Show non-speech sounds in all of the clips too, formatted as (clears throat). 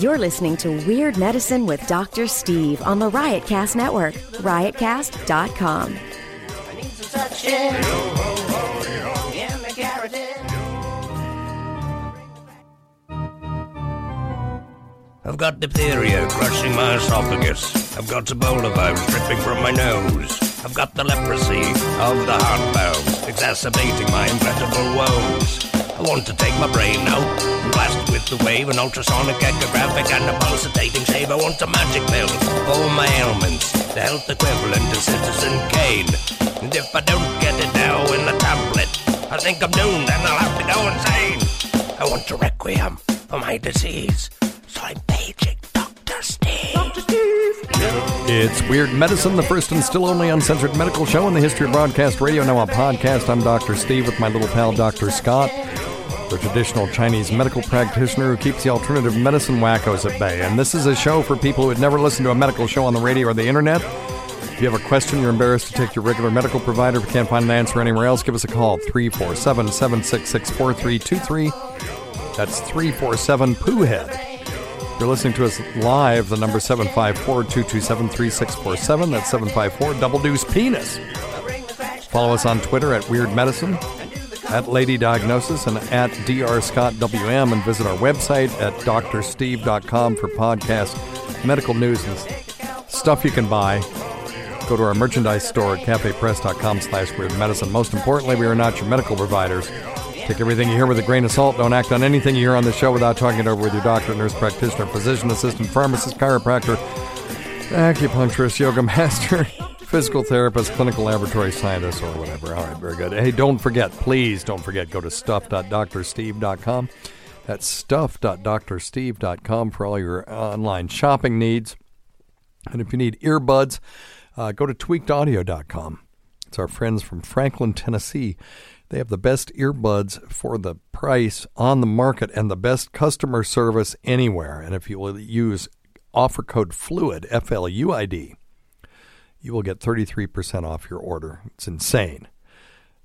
You're listening to Weird Medicine with Dr. Steve on the Riotcast Network, riotcast.com. I've got diphtheria crushing my esophagus. I've got Ebola virus dripping from my nose. I've got the leprosy of the heart valve, exacerbating my inevitable woes. I want to take my brain out blast with the wave, an ultrasonic echographic and a pulsating shave. I want a magic pill for all my ailments, the health equivalent of Citizen Kane. And if I don't get it now in the tablet, I think I'm doomed and I'll have to go insane. I want a requiem for my disease, so I'm paging Dr. Steve. Dr. Steve. It's Weird Medicine, the first and still only uncensored medical show in the history of broadcast radio. Now on podcast, I'm Dr. Steve with my little pal Dr. Scott, the traditional Chinese medical practitioner who keeps the alternative medicine wackos at bay. And this is a show for people who had never listened to a medical show on the radio or the internet. If you have a question you're embarrassed to take your regular medical provider, if you can't find an answer anywhere else, give us a call 347 766 4323. That's 347 Pooh Head. You're listening to us live, the number 754 227 3647. That's 754 Double Deuce Penis. Follow us on Twitter at Weird Medicine, at Lady Diagnosis, and at Dr. Scott WM, and visit our website at drsteve.com for podcasts, medical news, and stuff you can buy. Go to our merchandise store at cafepress.com slash weird medicine. Most importantly, we are not your medical providers. Take everything you hear with a grain of salt. Don't act on anything you hear on the show without talking it over with your doctor, nurse practitioner, physician assistant, pharmacist, chiropractor, acupuncturist, yoga master, physical therapist, clinical laboratory scientist, or whatever. All right, very good. Hey, don't forget, please don't forget, go to stuff.drsteve.com. That's stuff.drsteve.com for all your online shopping needs. And if you need earbuds, uh, go to tweakedaudio.com. It's our friends from Franklin, Tennessee. They have the best earbuds for the price on the market and the best customer service anywhere. And if you will use offer code FLUID, F L U I D, you will get 33% off your order. It's insane.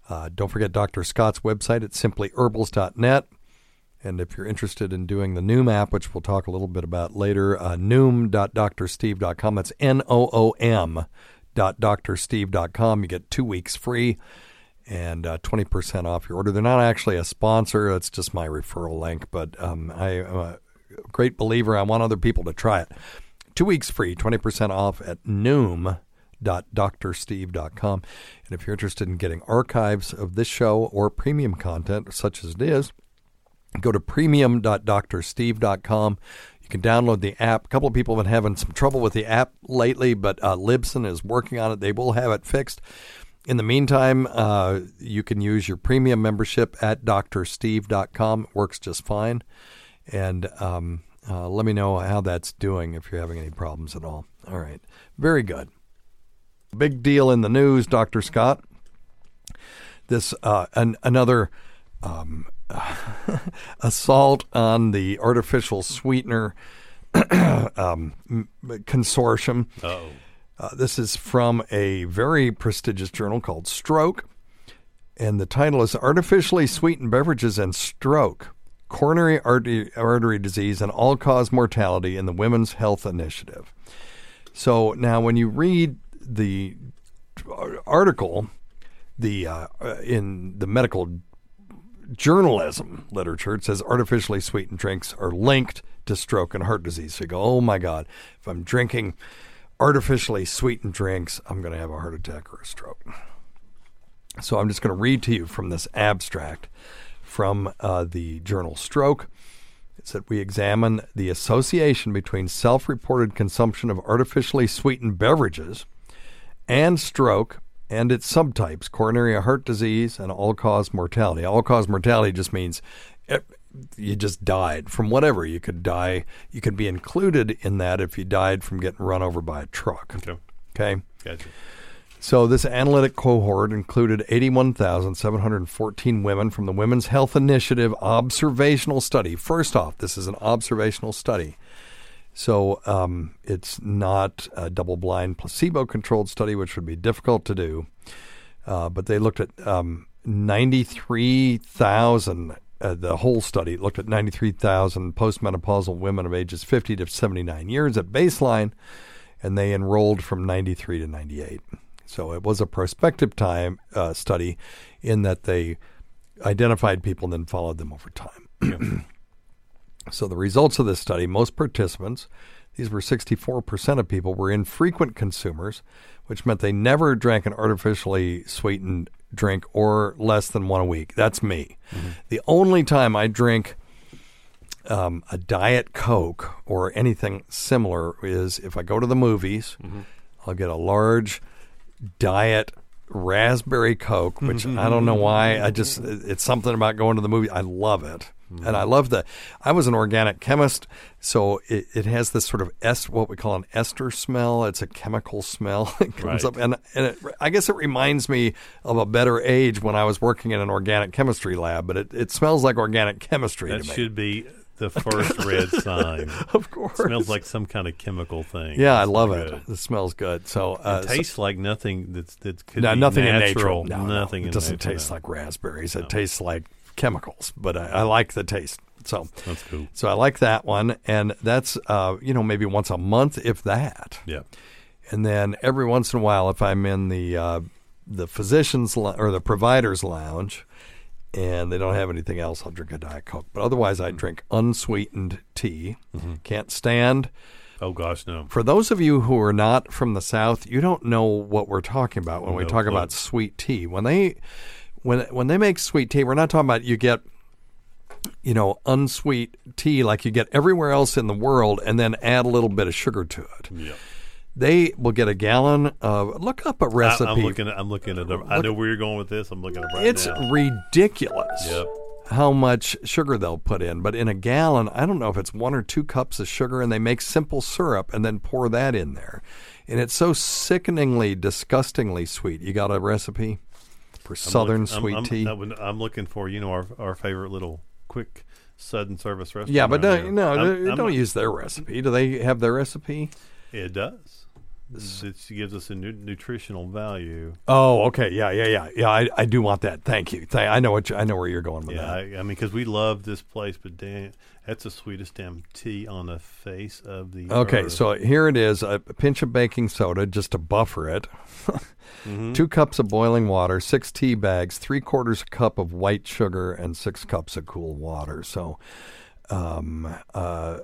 Uh, don't forget Dr. Scott's website at simplyherbals.net. And if you're interested in doing the Noom app, which we'll talk a little bit about later, uh, noom.drsteve.com. That's N O O M dot drsteve.com. You get two weeks free and uh, 20% off your order. They're not actually a sponsor, that's just my referral link, but um, I am a great believer. I want other people to try it. Two weeks free, 20% off at noom.drsteve.com. And if you're interested in getting archives of this show or premium content, such as it is, go to premium.drsteve.com. You can download the app. A couple of people have been having some trouble with the app lately, but uh, Libsyn is working on it. They will have it fixed. In the meantime, uh, you can use your premium membership at drsteve.com. It works just fine. And um, uh, let me know how that's doing if you're having any problems at all. All right. Very good. Big deal in the news, Dr. Scott. This, uh, an, another um, (laughs) assault on the artificial sweetener (clears throat) um, consortium. Oh. Uh, this is from a very prestigious journal called Stroke, and the title is Artificially Sweetened Beverages and Stroke Coronary Artery, artery Disease and All Cause Mortality in the Women's Health Initiative. So now, when you read the article, the uh, in the medical journalism literature, it says artificially sweetened drinks are linked to stroke and heart disease. So you go, oh my God, if I'm drinking artificially sweetened drinks, I'm going to have a heart attack or a stroke. So I'm just going to read to you from this abstract from uh, the journal Stroke. It said we examine the association between self reported consumption of artificially sweetened beverages and stroke and its subtypes coronary heart disease and all cause mortality. All cause mortality just means eh, you just died from whatever. You could die. You could be included in that if you died from getting run over by a truck. Okay. Okay. Gotcha. So this analytic cohort included 81,714 women from the Women's Health Initiative observational study. First off, this is an observational study. So um, it's not a double blind placebo controlled study, which would be difficult to do. Uh, but they looked at um, 93,000, uh, the whole study looked at 93,000 postmenopausal women of ages 50 to 79 years at baseline, and they enrolled from 93 to 98. So it was a prospective time uh, study in that they identified people and then followed them over time. (clears throat) so the results of this study, most participants, these were 64% of people, were infrequent consumers, which meant they never drank an artificially sweetened drink or less than one a week. That's me. The only time I drink um, a Diet Coke or anything similar is if I go to the movies, I'll get a large Diet Raspberry Coke, which I don't know why. I just, it's something about going to the movie. I love it. And I love the. I was an organic chemist, so it, it has this sort of est, what we call an ester smell. It's a chemical smell (laughs) that comes Right. up, and and it, I guess it reminds me of a better age when I was working in an organic chemistry lab. But it, it smells like organic chemistry That to me. should be the (laughs) first red sign. of course, it smells like some kind of chemical thing. Yeah, I love good. it. It smells good. So uh, It so- tastes like nothing that's that could no, be nothing natural. in nature. No, no, nothing. it doesn't taste no. like raspberries. It tastes like chemicals. But I, I like the taste. So That's cool. So I like that one, and that's uh, you know maybe once a month, if that. Yeah. And then every once in a while, if I'm in the uh, the physician's lou- or the provider's lounge, and they don't have anything else, I'll drink a diet coke. But otherwise, Mm-hmm. I drink unsweetened tea. Can't stand. Oh gosh, no. For those of you who are not from the South, you don't know what we're talking about when we talk clue. about sweet tea. When they when when they make sweet tea, we're not talking about you get you know unsweet tea like you get everywhere else in the world, and then add a little bit of sugar to it. Yeah. They will get a gallon of. Look up a recipe. I, am looking at. I'm looking at. I know where you're going with this. I'm looking at it right it's now. ridiculous. Yep. How much sugar they'll put in, but in a gallon, I don't know if it's one or two cups of sugar, and they make simple syrup and then pour that in there, and it's so sickeningly, disgustingly sweet. You got a recipe Southern look- I'm- sweet I'm, tea? I would- I'm looking for you know our our favorite little quick sudden service restaurant. yeah, but no, I'm- I'm don't use their recipe. Do they have their recipe? It does. It gives us a nu- nutritional value. Oh, okay, yeah, yeah, yeah, yeah. I, I do want that. Thank you. Th- I know what you, I know where you're going with Yeah, that. I, I mean, because we love this place, but damn, that's the sweetest damn tea on the face of the Okay, earth. so here it is a pinch of baking soda just to buffer it, Mm-hmm. two cups of boiling water, six tea bags, three quarters a cup of white sugar, and six cups of cool water. So, um, uh,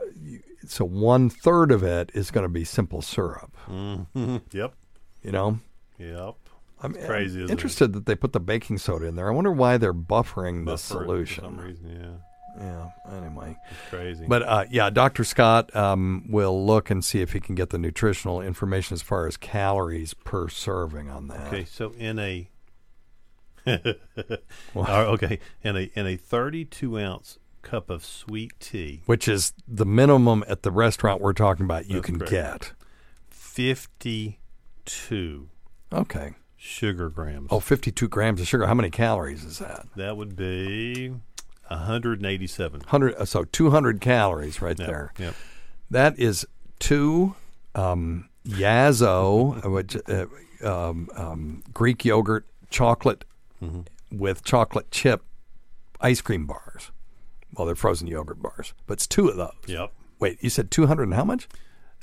so one third of it is going to be simple syrup. Mhm. (laughs) Yep, You know, yep. I'm, It's crazy, I'm isn't it? interested that they put the baking soda in there. I wonder why they're buffering the Buffer it For some solution. reason, yeah, Yeah. Anyway. it's crazy. But uh, yeah, Dr. Scott um, will look and see if he can get the nutritional information as far as calories per serving on that. Okay, so in a (laughs) okay, in a in a 32 ounce cup of sweet tea, Which is the minimum at the restaurant we're talking about you That's can correct. get. 52 Okay. sugar grams. Oh, 52 grams of sugar. How many calories is that? That would be 187. 100, uh, so 200 calories right Yep, there. Yep. That is two um, Yasso, uh, which, uh, um, um, Greek yogurt chocolate Mm-hmm. with chocolate chip ice cream bars. Well, they're frozen yogurt bars, but it's two of those. Yep. Wait, you said 200 and how much?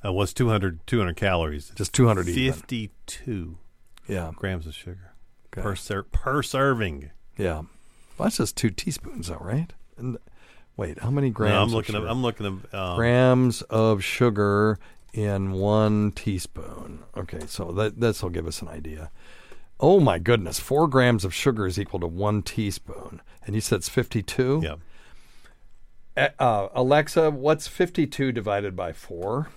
Uh, was 200 200 calories. Just 200 even. 52 Yeah. grams of sugar Okay. per ser- per serving. Yeah. Well, that's just two teaspoons, though, right? And wait, how many grams? No, I'm of looking. Up. I'm looking. Up, um, grams of sugar in one teaspoon. Okay, so that this will give us an idea. Oh my goodness, four grams of sugar is equal to one teaspoon, and you said it's fifty-two. Yeah. Uh, Alexa, what's fifty-two divided by four?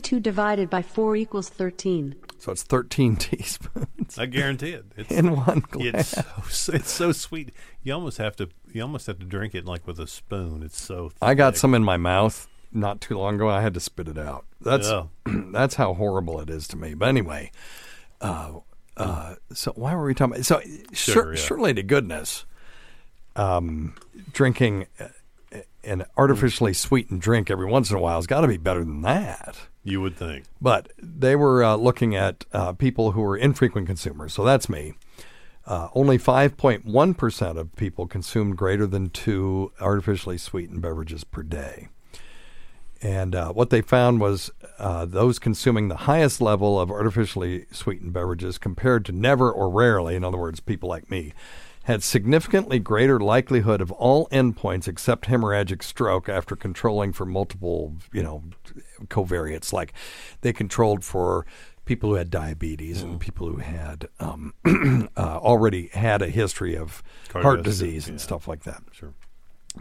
22 divided by 4 equals 13. So it's 13 (laughs) teaspoons. I guarantee it. It's, In one It's glass. so, it's so sweet. You almost have to you almost have to drink it like with a spoon. It's so. I got some in my mouth not too long ago. I had to spit it out. That's Yeah. (clears throat) that's how horrible it is to me. But anyway, uh, uh, so why were we talking? About, so Sugar, sur- yeah. surely to goodness, um, drinking uh, an artificially sweetened drink every once in a while has got to be better than that. You would think. But they were uh, looking at uh, people who were infrequent consumers. So that's me. Uh, only 5.1% of people consumed greater than two artificially sweetened beverages per day. And uh, what they found was uh, those consuming the highest level of artificially sweetened beverages compared to never or rarely, in other words, people like me, had significantly greater likelihood of all endpoints except hemorrhagic stroke after controlling for multiple, you know, covariates. Like they controlled for people who had diabetes and people who had um, (clears throat) uh, already had a history of heart Cardiovascular, disease and yeah. stuff like that. Sure.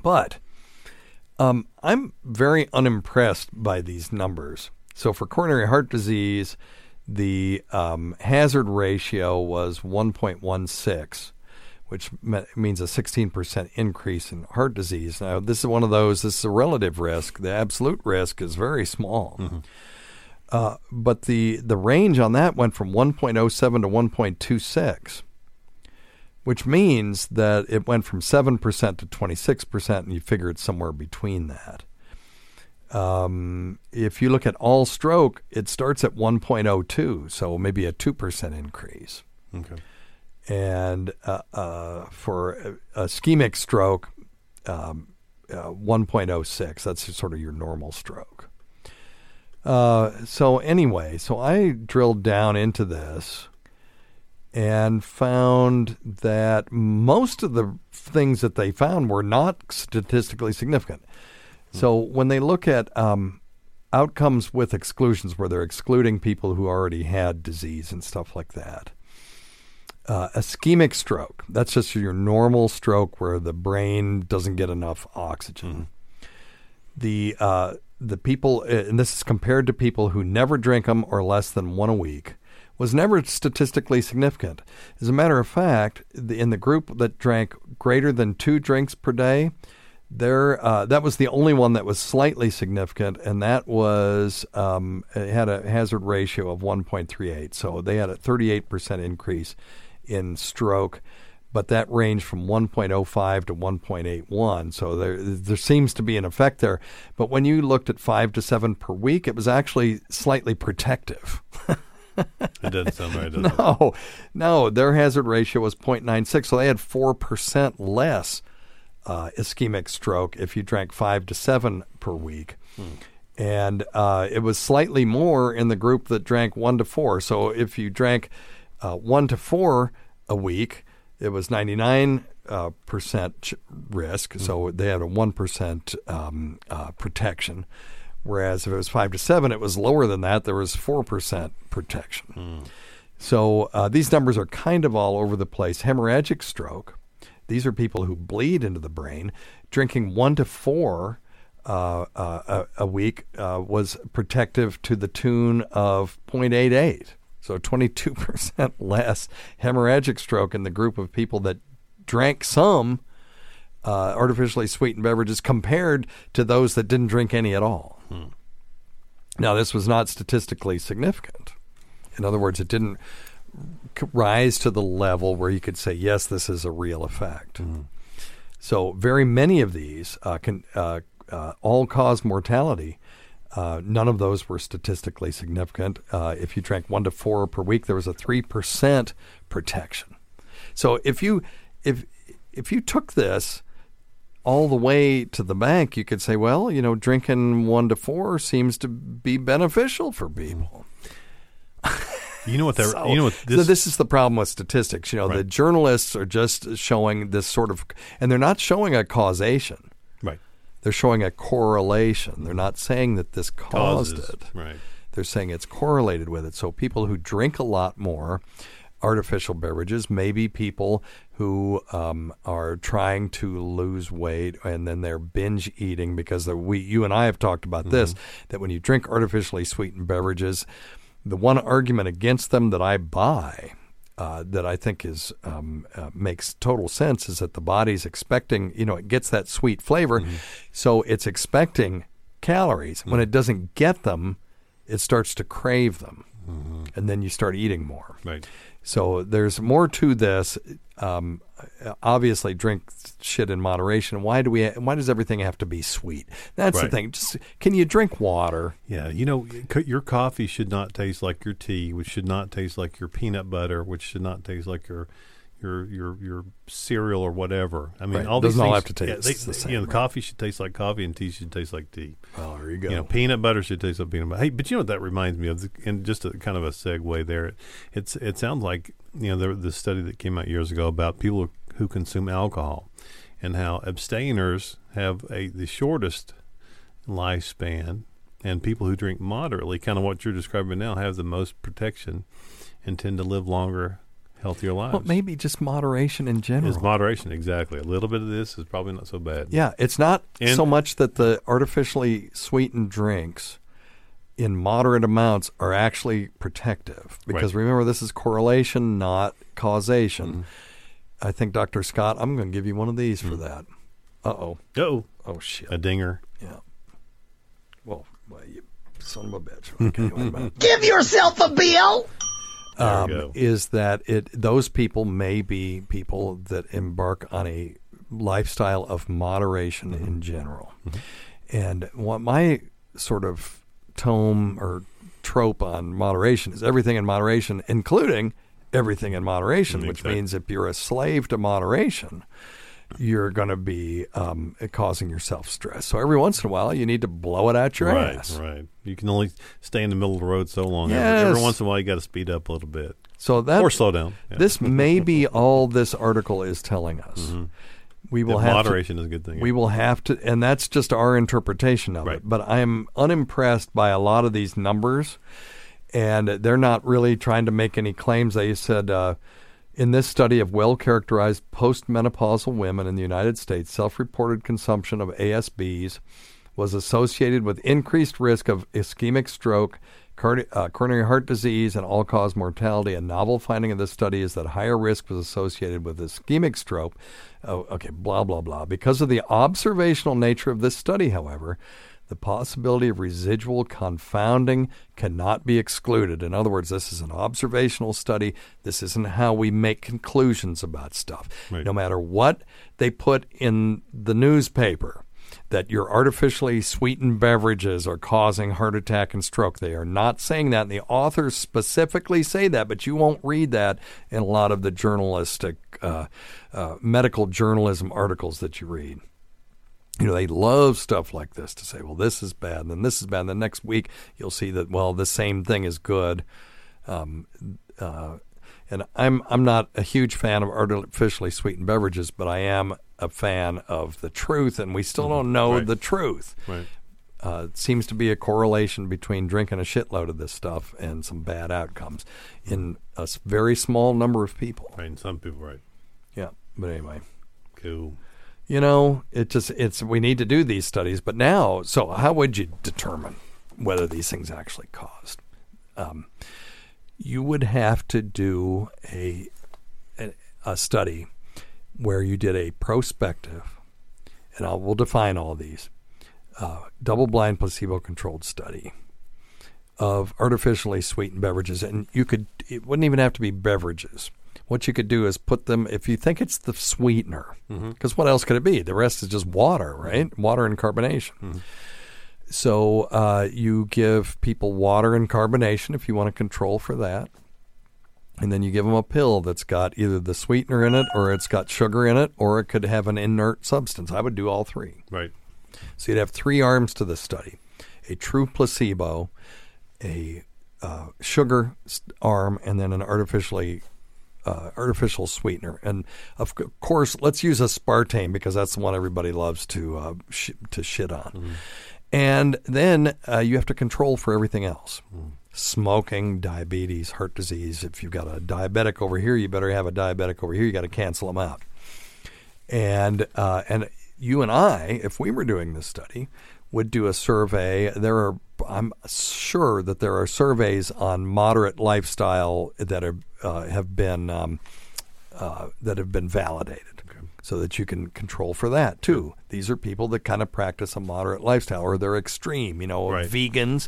But um, I'm very unimpressed by these numbers. So for coronary heart disease, the um, hazard ratio was 1.16, which means a 16% increase in heart disease. Now, this is one of those, this is a relative risk. The absolute risk is very small. Uh, but the, the range on that went from 1.07 to 1.26 which means that it went from 7% to 26%, and you figure it's somewhere between that. Um, if you look at all stroke, it starts at 1.02, so maybe a 2% increase. Okay. And uh, uh, for ischemic stroke, um, uh, 1.06, that's sort of your normal stroke. Uh, so, anyway, so I drilled down into this and found that most of the things that they found were not statistically significant. So when they look at um, outcomes with exclusions, where they're excluding people who already had disease and stuff like that, uh, ischemic stroke, that's just your normal stroke where the brain doesn't get enough oxygen. The uh, the people, and this is compared to people who never drink them or less than one a week, was never statistically significant. As a matter of fact, the, in the group that drank greater than two drinks per day, there uh, that was the only one that was slightly significant, and that was um, it had a hazard ratio of 1.38. So they had a 38% increase in stroke, but that ranged from 1.05 to 1.81. So there there seems to be an effect there. But when you looked at five to seven per week, it was actually slightly protective. (laughs) It doesn't sound right, does it? No, no, their hazard ratio was 0.96, so they had 4% less uh, ischemic stroke if you drank five to seven per week. And uh, it was slightly more in the group that drank one to four. So if you drank uh, one to four a week, it was 99 uh, percent ch- risk. So they had a 1% um, uh, protection. Whereas if it was five to seven, it was lower than that. There was 4% protection. So uh, these numbers are kind of all over the place. Hemorrhagic stroke, these are people who bleed into the brain. Drinking one to four uh, uh, a, a week uh, was protective to the tune of 0.88. So 22% (laughs) less hemorrhagic stroke in the group of people that drank some uh, artificially sweetened beverages compared to those that didn't drink any at all. Now, this was not statistically significant. In other words, it didn't rise to the level where you could say, yes, this is a real effect. So, very many of these uh, can uh, uh, all cause mortality. Uh, none of those were statistically significant. Uh, if you drank one to four per week, there was a three percent protection. So, if you if if you took this all the way to the bank, you could say, well, you know, drinking one to four seems to be beneficial for people. You know what? They're, (laughs) So, you know what? so This, this is the problem with statistics. You know, the journalists are just showing this sort of, and they're not showing a causation. They're showing a correlation. They're not saying that this caused Causes. it. Right. They're saying it's correlated with it. So people who drink a lot more artificial beverages, maybe people who um, are trying to lose weight and then they're binge eating because the, we, you and I have talked about this that when you drink artificially sweetened beverages, the one argument against them that I buy. Uh, that I think is um, uh, makes total sense is that the body's expecting, you know, it gets that sweet flavor, so it's expecting calories. When it doesn't get them, it starts to crave them, and then you start eating more. Right. So there's more to this. Um, obviously, drink shit in moderation. Why do we? Why does everything have to be sweet? That's the thing. Just can you drink water? Yeah, you know, your coffee should not taste like your tea, which should not taste like your peanut butter, which should not taste like your your your your cereal or whatever. I mean, Right. all Doesn't these all have to yeah, taste they- the same, You know, right. coffee should taste like coffee, and tea should taste like tea. Oh, there you go. You know, peanut butter should taste like peanut butter. Hey, but you know what that reminds me of? And just a kind of a segue there. It's it sounds like you know there the study that came out years ago about people who consume alcohol and how abstainers have a the shortest lifespan, and people who drink moderately, kind of what you're describing now, have the most protection and tend to live longer, healthier lives. Well, maybe just moderation in general. Is moderation, exactly. A little bit of this is probably not so bad. Yeah, it's not And- so much that the artificially sweetened drinks in moderate amounts are actually protective. Because Right. remember, this is correlation, not causation. I think, Dr. Scott, I'm going to give you one of these for that. Uh oh. Oh, Oh, shit. a dinger. Yeah. Well, well, you son of a bitch. (laughs) Okay, wait a minute. Give yourself a bill. Um, go. is that it those people may be people that embark on a lifestyle of moderation Mm-hmm. in general. And what my sort of tome or trope on moderation is everything in moderation, including everything in moderation, which Exactly. means if you're a slave to moderation, you're going to be um, causing yourself stress. So every once in a while, you need to blow it out your right, ass. right. You can only stay in the middle of the road so long. Every, every once in a while, you got to speed up a little bit So that or slow down. Yeah. This may be (laughs) all this article is telling us. We will have moderation to, is a good thing. We will have to, and that's just our interpretation of Right. it. But I am unimpressed by a lot of these numbers, and they're not really trying to make any claims. They said uh, in this study of well-characterized postmenopausal women in the United States, self-reported consumption of ASBs was associated with increased risk of ischemic stroke, cardi- uh, coronary heart disease, and all cause mortality. A novel finding of this study is that higher risk was associated with ischemic stroke. Oh, okay, blah, blah, blah. Because of the observational nature of this study, however, the possibility of residual confounding cannot be excluded. In other words, this is an observational study. This isn't how we make conclusions about stuff. Right. No matter what they put in the newspaper, that your artificially sweetened beverages are causing heart attack and stroke. They are not saying that. And the authors specifically say that, but you won't read that in a lot of the journalistic, uh, uh, medical journalism articles that you read. You know, they love stuff like this to say, well, this is bad, and then this is bad. And the next week, you'll see that, well, the same thing is good. Um, uh, and I'm I'm not a huge fan of artificially sweetened beverages, but I am a fan of the truth, and we still don't know Right. the truth. right. Uh, it seems to be a correlation between drinking a shitload of this stuff and some bad outcomes in a very small number of people. Right. And some people, right. Yeah, but anyway, Cool. you know, it just it's we need to do these studies, but now, so how would you determine whether these things actually caused? Um, you would have to do a, a a study where you did a prospective, and I'll define all these uh, double-blind placebo-controlled study of artificially sweetened beverages, and you could it wouldn't even have to be beverages. What you could do is put them if you think it's the sweetener, because what else could it be? The rest is just water, right? Water and carbonation. So uh, you give people water and carbonation if you want to control for that. And then you give them a pill that's got either the sweetener in it or it's got sugar in it or it could have an inert substance. I would do all three. Right. So you'd have three arms to the study a true placebo, a uh, sugar arm, and then an artificially uh, artificial sweetener. And of course, let's use aspartame because that's the one everybody loves to uh, sh- to shit on. And then uh, you have to control for everything else. Smoking, diabetes, heart disease. If you've got a diabetic over here, you better have a diabetic over here. You got to cancel them out. And uh, and you and I, if we were doing this study, would do a survey. There are, I'm sure that there are surveys on moderate lifestyle that are uh, have been um, uh, that have been validated. So that you can control for that too. These are people that kind of practice a moderate lifestyle, or they're extreme. You know, Right. vegans,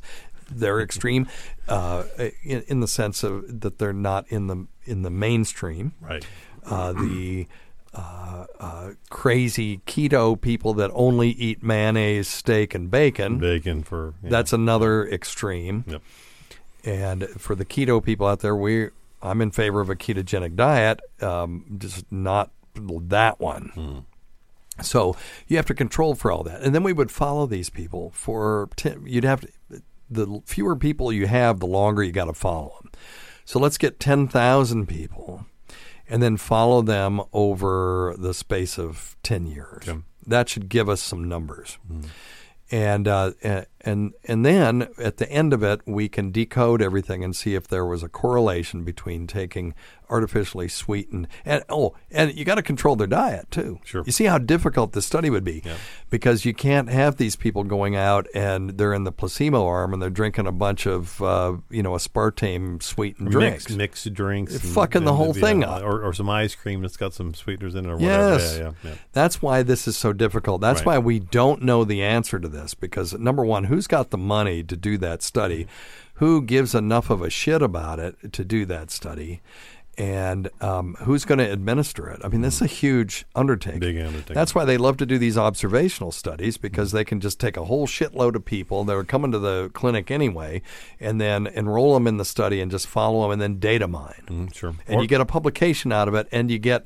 they're extreme uh, in, in the sense of that they're not in the in the mainstream. Right. Uh, the uh, uh, crazy keto people that only eat mayonnaise, steak, and bacon. Bacon for yeah. That's another extreme. Yep. And for the keto people out there, we I'm in favor of a ketogenic diet, um, just not that one. So you have to control for all that, and then we would follow these people for. Ten, you'd have to. The fewer people you have, the longer you got to follow them. So let's get ten thousand people, and then follow them over the space of ten years. That should give us some numbers and uh, a- and and then at the end of it, we can decode everything and see if there was a correlation between taking artificially sweetened and oh, and you got to control their diet too. Sure. You see how difficult this study would be because you can't have these people going out and they're in the placebo arm and they're drinking a bunch of uh, you know aspartame sweetened drinks. Mixed, mixed drinks, and- fucking the whole maybe, thing up. or, or some ice cream that's got some sweeteners in it, or whatever. Yes. Yeah, yeah, yeah. That's why this is so difficult. That's Right. why we don't know the answer to this because number one, who's got the money to do that study? Who gives enough of a shit about it to do that study? And um, who's going to administer it? I mean, this is a huge undertaking. Big undertaking. That's why they love to do these observational studies because they can just take a whole shitload of people that are coming to the clinic anyway, and then enroll them in the study and just follow them and then data mine. Mm, sure. And Or- you get a publication out of it, and you get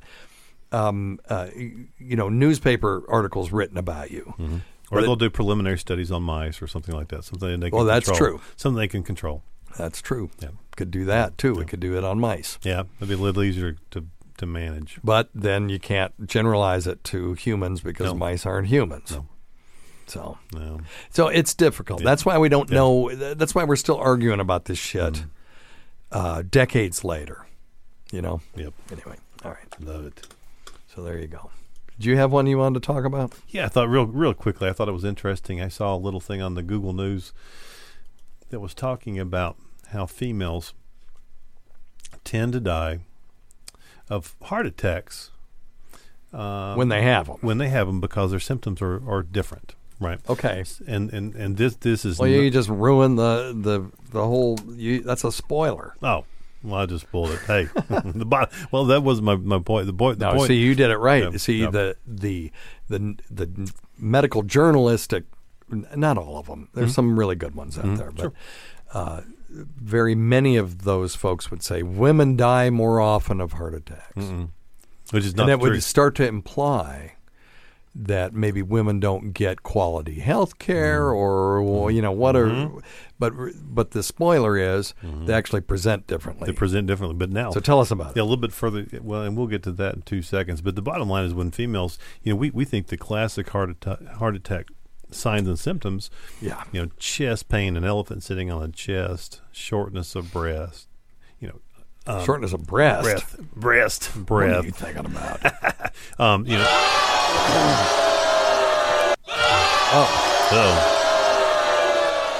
um, uh, you know newspaper articles written about you. Mm-hmm. Or they'll do preliminary studies on mice or something like that. Something they can Well, that's control. true. Something they can control. That's true. Yeah. Could do that too. We could do it on mice. Yeah, it'd be a little easier to to manage. But then you can't generalize it to humans because No. mice aren't humans. No. So, No. so it's difficult. Yeah. That's why we don't Yeah. know. That's why we're still arguing about this shit Mm-hmm. uh, decades later. You know. Yep. Anyway, all right. Love it. So there you go. Did you have one you wanted to talk about? Yeah, I thought real real quickly. I thought it was interesting. I saw a little thing on the Google News that was talking about how females tend to die of heart attacks uh, When they have 'em. When they have them, because their symptoms are, are different, right? Okay. And and and this this is Well, no- you just ruined the the the whole. You, that's a spoiler. oh. Well, I just pulled it. Hey, (laughs) the bottom, well, that was my, my point. The point. The No, point. see, you did it right. Yeah, see, yeah. the the the the medical journalistic, not all of them. There's Mhm. some really good ones out Mhm, there, but sure. uh, very many of those folks would say women die more often of heart attacks, Mm-mm. Which is not true. and that would start to imply that maybe women don't get quality health care Mm-hmm. or well, you know what are but but the spoiler is they actually present differently Mm-hmm. They present differently, but now. So tell us about it. Yeah, a little bit further. Well, and we'll get to that in two seconds. But the bottom line is, when females, you know, we, we think the classic heart attack, heart attack signs and symptoms. Yeah. You know, chest pain, an elephant sitting on the chest, shortness of breath. You know. um, Shortness of breast? breath, breast, What are you thinking about? (laughs) um, you know. Oh, So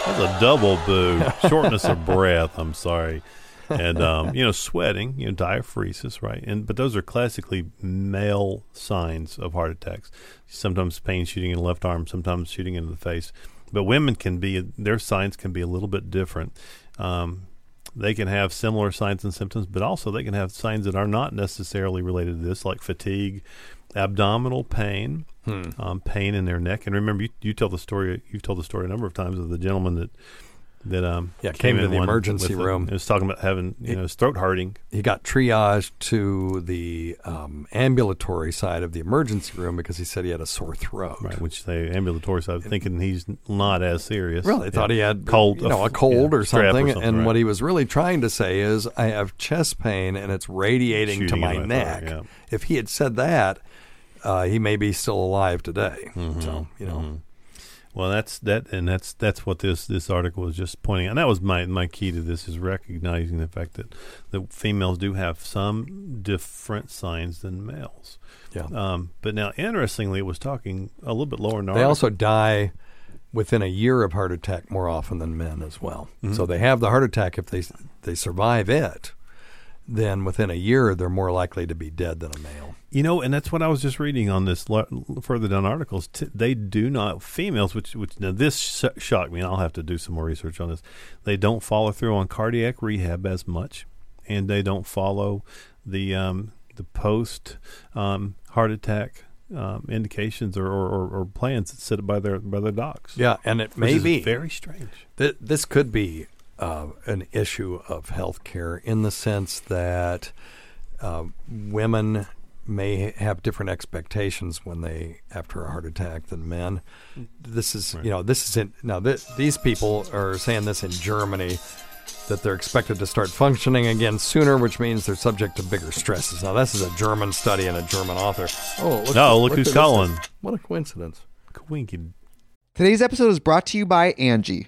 that's a double boo. (laughs) Shortness of breath. I'm sorry, and um, you know, sweating. You know, diaphoresis, right? And but those are classically male signs of heart attacks. Sometimes pain shooting in the left arm, sometimes shooting into the face. But women can be their signs can be a little bit different. Um, they can have similar signs and symptoms, but also they can have signs that are not necessarily related to this, like fatigue, abdominal pain, Hmm. um, pain in their neck. And remember, you, you tell the story. You've told the story a number of times of the gentleman that that um Yeah, came to in the emergency room. It was talking about having you know his throat hurting. he got triaged to the um, ambulatory side of the emergency room because he said he had a sore throat. Right, which they ambulatory side, thinking he's not as serious. Really, Yeah. thought he had cold, you know, a cold yeah, or, strep something, and right. what he was really trying to say is, I have chest pain and it's radiating Shooting to my my throat, neck. yeah. If he had said that, uh, he may be still alive today. Mm-hmm. So you know, Well, that's that, and that's that's what this this article was just pointing out. And that was my my key to this is recognizing the fact that that females do have some different signs than males. Yeah. Um, but now, interestingly, it was talking a little bit lower in the They article. also die within a year of heart attack more often than men as well. Mm-hmm. So they have the heart attack if they they survive it, then within a year they're more likely to be dead than a male. You know, and that's what I was just reading on this further down articles. T- they do not females, which which now this sh- shocked me, and I'll have to do some more research on this. They don't follow through on cardiac rehab as much, and they don't follow the um, the post um, heart attack um, indications or, or, or, plans that set by their by their docs. Yeah, and it may be very strange. Th- this could be uh, an issue of health care in the sense that uh, women may have different expectations when they after a heart attack than men. This is you know this is in now th- these people are saying this in Germany that they're expected to start functioning again sooner, which means they're subject to bigger stresses. Now this is a German study and a German author. Oh, look, Oh, look who's at this. calling. What a coincidence. Winky. Today's episode is brought to you by Angi.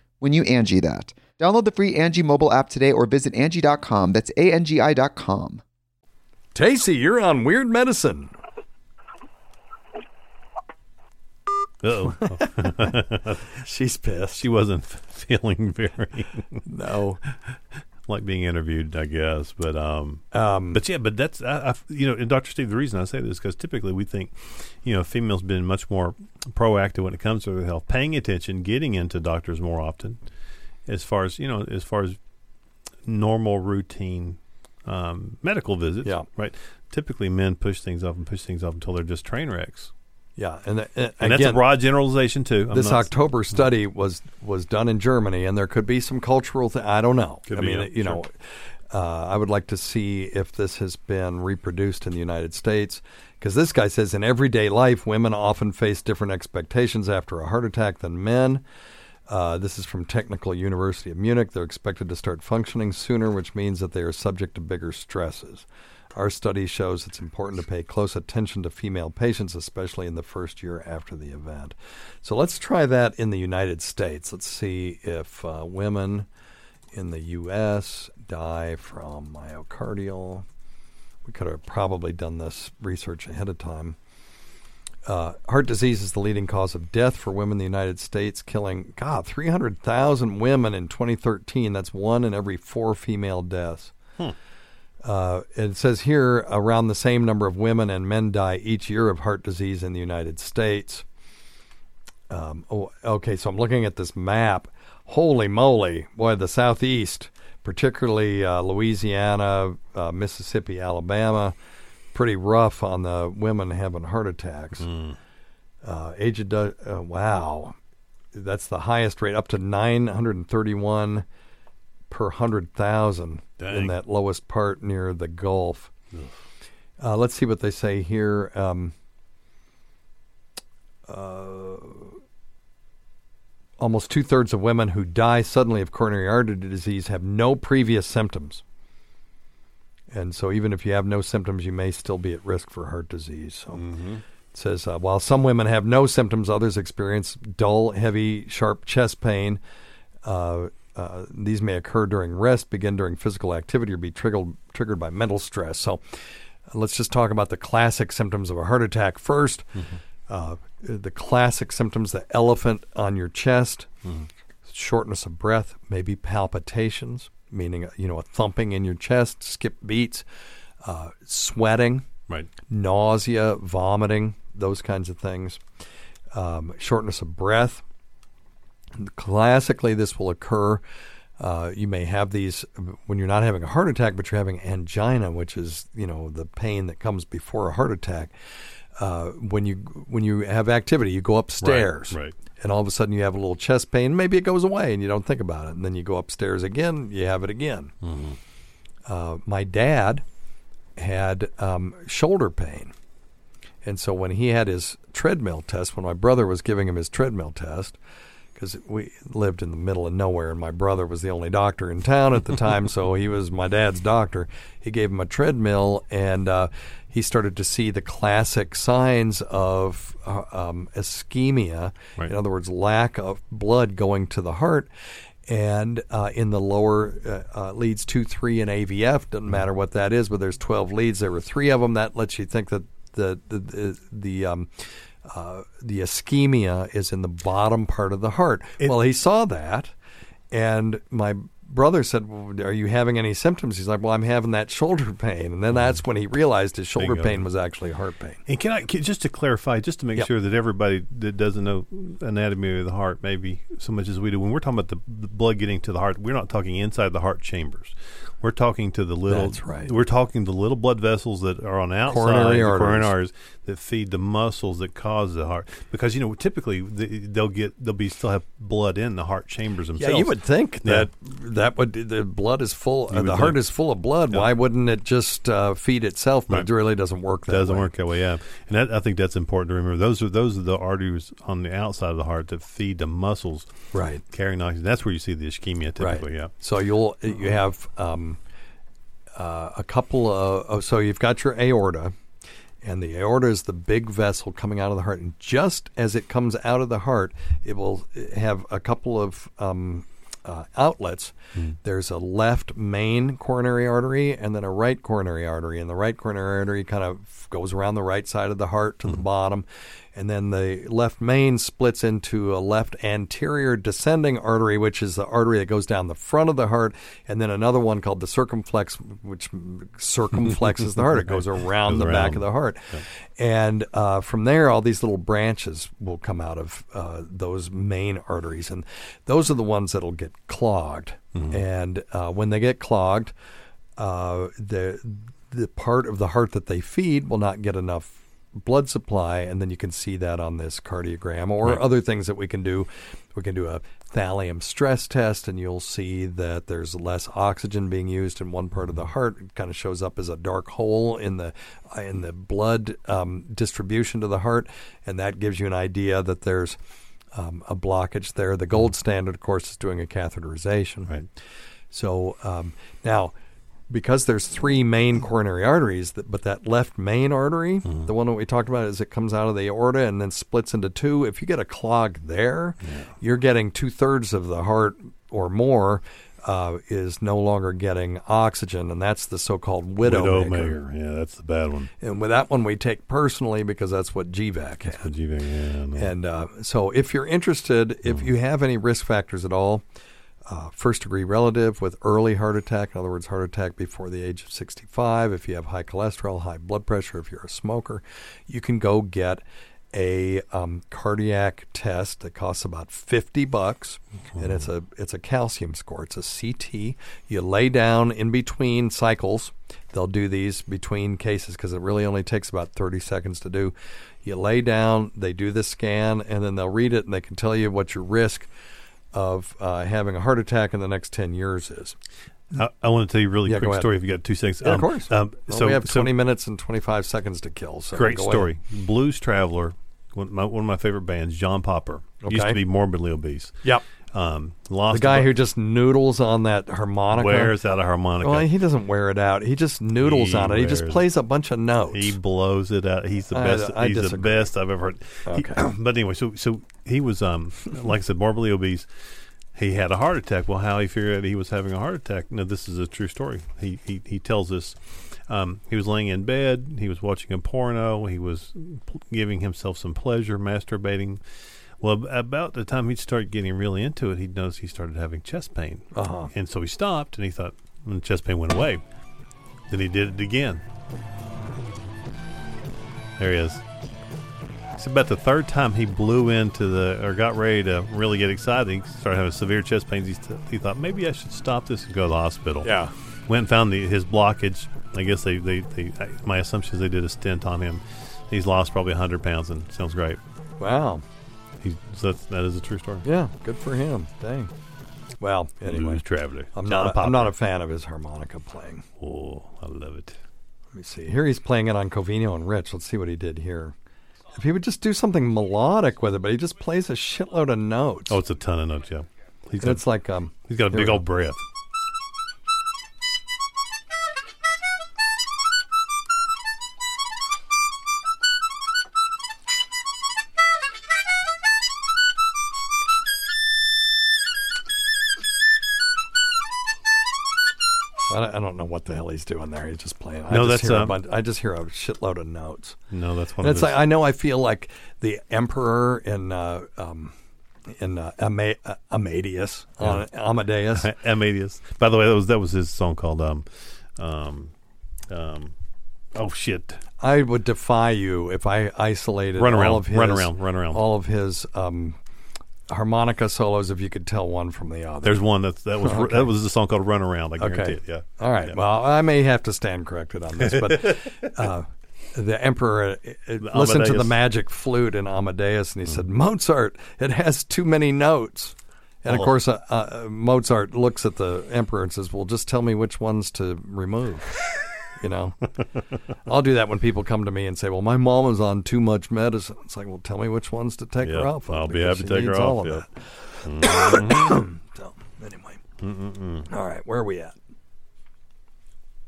when you Angi that. Download the free Angi mobile app today or visit Angi.com. That's A-N-G-I dot com. Tacey, you're on Weird Medicine. Oh. (laughs) She's pissed. She wasn't (laughs) feeling very no like being interviewed, I guess. But um, um, but yeah, but that's I, I, you know, and Doctor Steve, the reason I say this is because typically we think, you know, females been much more proactive when it comes to their health, paying attention, getting into doctors more often, as far as you know, as far as normal routine um, medical visits. Yeah. right. Typically, men push things off and push things off until they're just train wrecks. Yeah, and, uh, And again, that's a broad generalization too. I'm this not- October study was was done in Germany, and there could be some cultural. Th- I don't know. I mean, you know, uh, I would like to see if this has been reproduced in the United States, because this guy says in everyday life, women often face different expectations after a heart attack than men. Uh, this is from Technical University of Munich. They're expected to start functioning sooner, which means that they are subject to bigger stresses. Our study shows it's important to pay close attention to female patients, especially in the first year after the event. So let's try that in the United States. Let's see if uh, women in the U.S. die from myocardial. We could have probably done this research ahead of time. Uh, heart disease is the leading cause of death for women in the United States, killing, God, 300,000 women in 2013. That's one in every four female deaths. Hmm. Uh, it says here around the same number of women and men die each year of heart disease in the United States. Um, oh, okay, so I'm looking at this map. Holy moly, boy, the Southeast, particularly uh, Louisiana, uh, Mississippi, Alabama, pretty rough on the women having heart attacks. Uh, age of uh, wow, that's the highest rate, up to 931 per hundred thousand in that lowest part near the Gulf. Uh, let's see what they say here. Um, uh, almost two thirds of women who die suddenly of coronary artery disease have no previous symptoms. And so, even if you have no symptoms, you may still be at risk for heart disease. So, it says uh, while some women have no symptoms, others experience dull, heavy, sharp chest pain. Uh, uh, these may occur during rest, begin during physical activity, or be triggered triggered by mental stress. So, let's just talk about the classic symptoms of a heart attack 1st Uh, the classic symptoms: the elephant on your chest, shortness of breath, maybe palpitations, meaning you know a thumping in your chest, skip beats, uh, sweating, Right. nausea, vomiting, those kinds of things, um, shortness of breath. Classically, this will occur. Uh, you may have these when you're not having a heart attack, but you're having angina, which is you know the pain that comes before a heart attack. Uh, when you when you have activity, you go upstairs, right. and all of a sudden you have a little chest pain. Maybe it goes away, and you don't think about it, and then you go upstairs again, you have it again. Uh, my dad had um, shoulder pain. And so when he had his treadmill test, when my brother was giving him his treadmill test, because we lived in the middle of nowhere, and my brother was the only doctor in town at the time, so he was my dad's doctor. He gave him a treadmill, and uh, he started to see the classic signs of uh, um, ischemia, in other words, lack of blood going to the heart. And uh, in the lower uh, uh, leads two, three, and AVF doesn't matter what that is, but there's 12 leads. There were three of them. That lets you think that the the the, the um, uh, the ischemia is in the bottom part of the heart. well, he saw that, and my brother said, well, "Are you having any symptoms?" He's like, "Well, I'm having that shoulder pain," and then that's when he realized his shoulder Bingo. pain was actually heart pain. And can I can, just to clarify, just to make Yep. sure that everybody that doesn't know anatomy of the heart, maybe so much as we do, when we're talking about the, the blood getting to the heart, we're not talking inside the heart chambers. We're talking to the little. That's right. We're talking the little blood vessels that are on outside, Coronary the arteries. coronary arteries that feed the muscles that cause the heart. Because you know, typically they'll get they'll be still have blood in the heart chambers themselves. Yeah, you would think Yeah. that that would the blood is full. Uh, the heart is full of blood. Why wouldn't it just uh, feed itself? But Right. it really doesn't work that doesn't way. work that way. Yeah, and that, I think that's important to remember. Those are those are the arteries on the outside of the heart that feed the muscles, Right. carrying oxygen. That's where you see the ischemia typically. Right. Yeah, So you'll you have um, uh, a couple of oh, so you've got your aorta, and the aorta is the big vessel coming out of the heart, and just as it comes out of the heart, it will have a couple of um, uh, outlets. There's a left main coronary artery and then a right coronary artery, and the right coronary artery kind of goes around the right side of the heart to the bottom, and then the left main splits into a left anterior descending artery, which is the artery that goes down the front of the heart, and then another one called the circumflex, which circumflexes the heart. It goes (laughs) around Goes the back of the heart, and uh, from there, all these little branches will come out of uh, those main arteries, and those are the ones that'll get clogged. And uh, when they get clogged, uh, the the part of the heart that they feed will not get enough blood supply, and then you can see that on this cardiogram or Right. other things that we can do. We can do a thallium stress test, and you'll see that there's less oxygen being used in one part of the heart. It kind of shows up as a dark hole in the in the blood um, distribution to the heart, and that gives you an idea that there's um, a blockage there. The gold standard, of course, is doing a catheterization. Right. So um, now, because there's three main coronary arteries, that, but that left main artery, the one that we talked about, is it comes out of the aorta and then splits into two. If you get a clog there, you're getting two thirds of the heart or more. Uh, is no longer getting oxygen, and that's the so-called widow, Widowmaker. Yeah, that's the bad one. And with that one, we take personally because that's what GVAC had. GVAC, yeah, know. And uh, so, if you're interested, if Mm-hmm. you have any risk factors at all, uh, first degree relative with early heart attack, in other words, heart attack before the age of 65, if you have high cholesterol, high blood pressure, if you're a smoker, you can go get a um, cardiac test that costs about 50 bucks and it's a it's a calcium score. It's a CT you lay down in between cycles. They'll do these between cases because it really only takes about 30 seconds to do. You lay down they do the scan and then they'll read it and they can tell you what your risk of uh, having a heart attack in the next 10 years is I, I want to tell you a really Yeah, quick story if you got two seconds. Yeah, Um, of course. Um, Well, so we have so- 20 minutes and 25 seconds to kill. So Great story. ahead. Blues Traveler, one, my, one of my favorite bands, John Popper. Used to be morbidly obese. Yep. Um, lost The guy who just noodles on that harmonica. wears out a harmonica. Well, he doesn't wear it out. He just noodles He on it. He just wears- plays a bunch of notes. He blows it out. He's the I- best. I he's the disagree. best I've ever heard. He- (clears throat) but anyway, so so he was um (clears throat) like I said, morbidly obese. He had a heart attack. Well, how he figured out he was having a heart attack? No, this is a true story. He he, he tells us um, he was laying in bed. He was watching a porno. He was p- giving himself some pleasure, masturbating. Well, about the time he started getting really into it, he noticed he started having chest pain. Uh-huh. And so he stopped and he thought, and the chest pain went away. Then he did it again. There he is. It's about the third time he blew into the or got ready to really get excited. He started having severe chest pains. He, he thought maybe I should stop this and go to the hospital. Yeah. Went and found the, his blockage. I guess they, they, they my assumption is they did a stent on him. He's lost probably 100 pounds and sounds great. Wow. He, so that's, that is a true story. Yeah, good for him. Dang. Well, anyway, Blues traveler. I'm John not. I'm not a fan of his harmonica playing. Oh, I love it. Let me see. Here he's playing it on Covino and Rich. Let's see what he did here. If he would just do something melodic with it, but he just plays a shitload of notes. Oh, it's a ton of notes, yeah. He's And it's like um, he's got a big old breath. I don't, I don't know what the hell he's doing there. He's just playing. I No, just that's, hear a um, bunch, I just hear a shitload of notes. No, that's one And of it's like I know I feel like the emperor in uh, um, in uh, Ama- uh, Amadeus on Amadeus. (laughs) Amadeus. By the way, that was that was his song called um um um oh shit. I would defy you if I isolated Run around, all of his run around, run around. all of his um, harmonica solos. If you could tell one from the other, There's one that that was Okay. that was a song called Run Around. I guarantee Okay. it. Yeah. All right. Yeah. Well, I may have to stand corrected on this, but (laughs) uh, the emperor uh, uh, listened to the magic flute in Amadeus, and he said, "Mozart, it has too many notes." And of Oh. course, uh, uh, Mozart looks at the emperor and says, "Well, just tell me which ones to remove." (laughs) you know, I'll do that when people come to me and say, "Well, my mom is on too much medicine." It's like, "Well, tell me which ones to take her off." of, I'll be happy to take her off, All of yeah. that. Mhm. (coughs) so, anyway, Mm-mm-mm. all right, where are we at?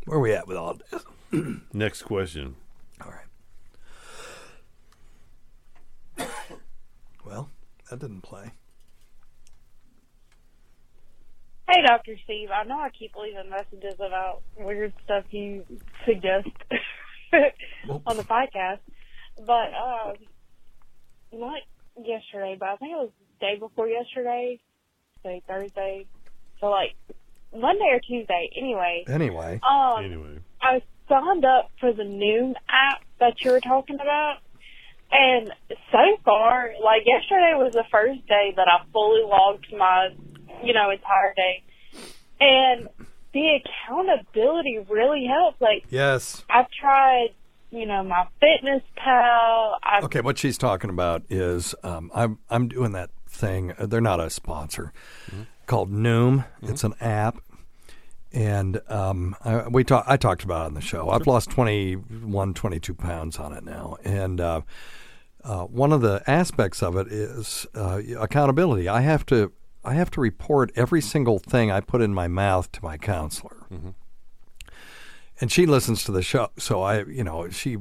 Where are we at with all this? (coughs) Next question. All right. (coughs) well, that didn't play. Hey, Dr. Steve. I know I keep leaving messages about weird stuff you suggest (laughs) on the podcast, but um, not yesterday, but I think it was the day before yesterday, say Thursday, so like Monday or Tuesday. Anyway, Anyway. um, anyway, I signed up for the Noom app that you were talking about. And so far, like yesterday was the first day that I fully logged my, you know, entire day. And the accountability really helps. Like, Yes. I've tried, you know, my fitness pal. I've, Okay, what she's talking about is um, I'm I'm doing that thing. uh, They're not a sponsor. Called Noom. It's an app, and um, I, we talk, I talked about it on the show. I've lost 21, 22 pounds on it now, and uh, uh, one of the aspects of it is uh, accountability. I have to I have to report every single thing I put in my mouth to my counselor. And she listens to the show, so I, you know, she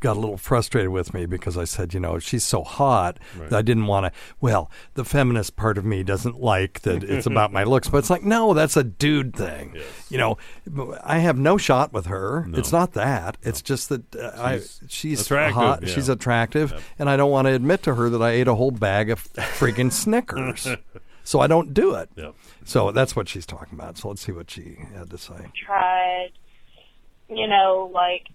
got a little frustrated with me because I said, you know, she's so hot Right. that I didn't want to. Well, the feminist part of me doesn't like that it's (laughs) about my looks, but it's like, no, that's a dude thing. You know, I have no shot with her. It's not that. It's just that uh, I She's she's attractive, hot. yeah. She's attractive, and I don't want to admit to her that I ate a whole bag of freaking Snickers. (laughs) so I don't do it. Yep. So that's what she's talking about. So let's see what she had to say. tried, you know, like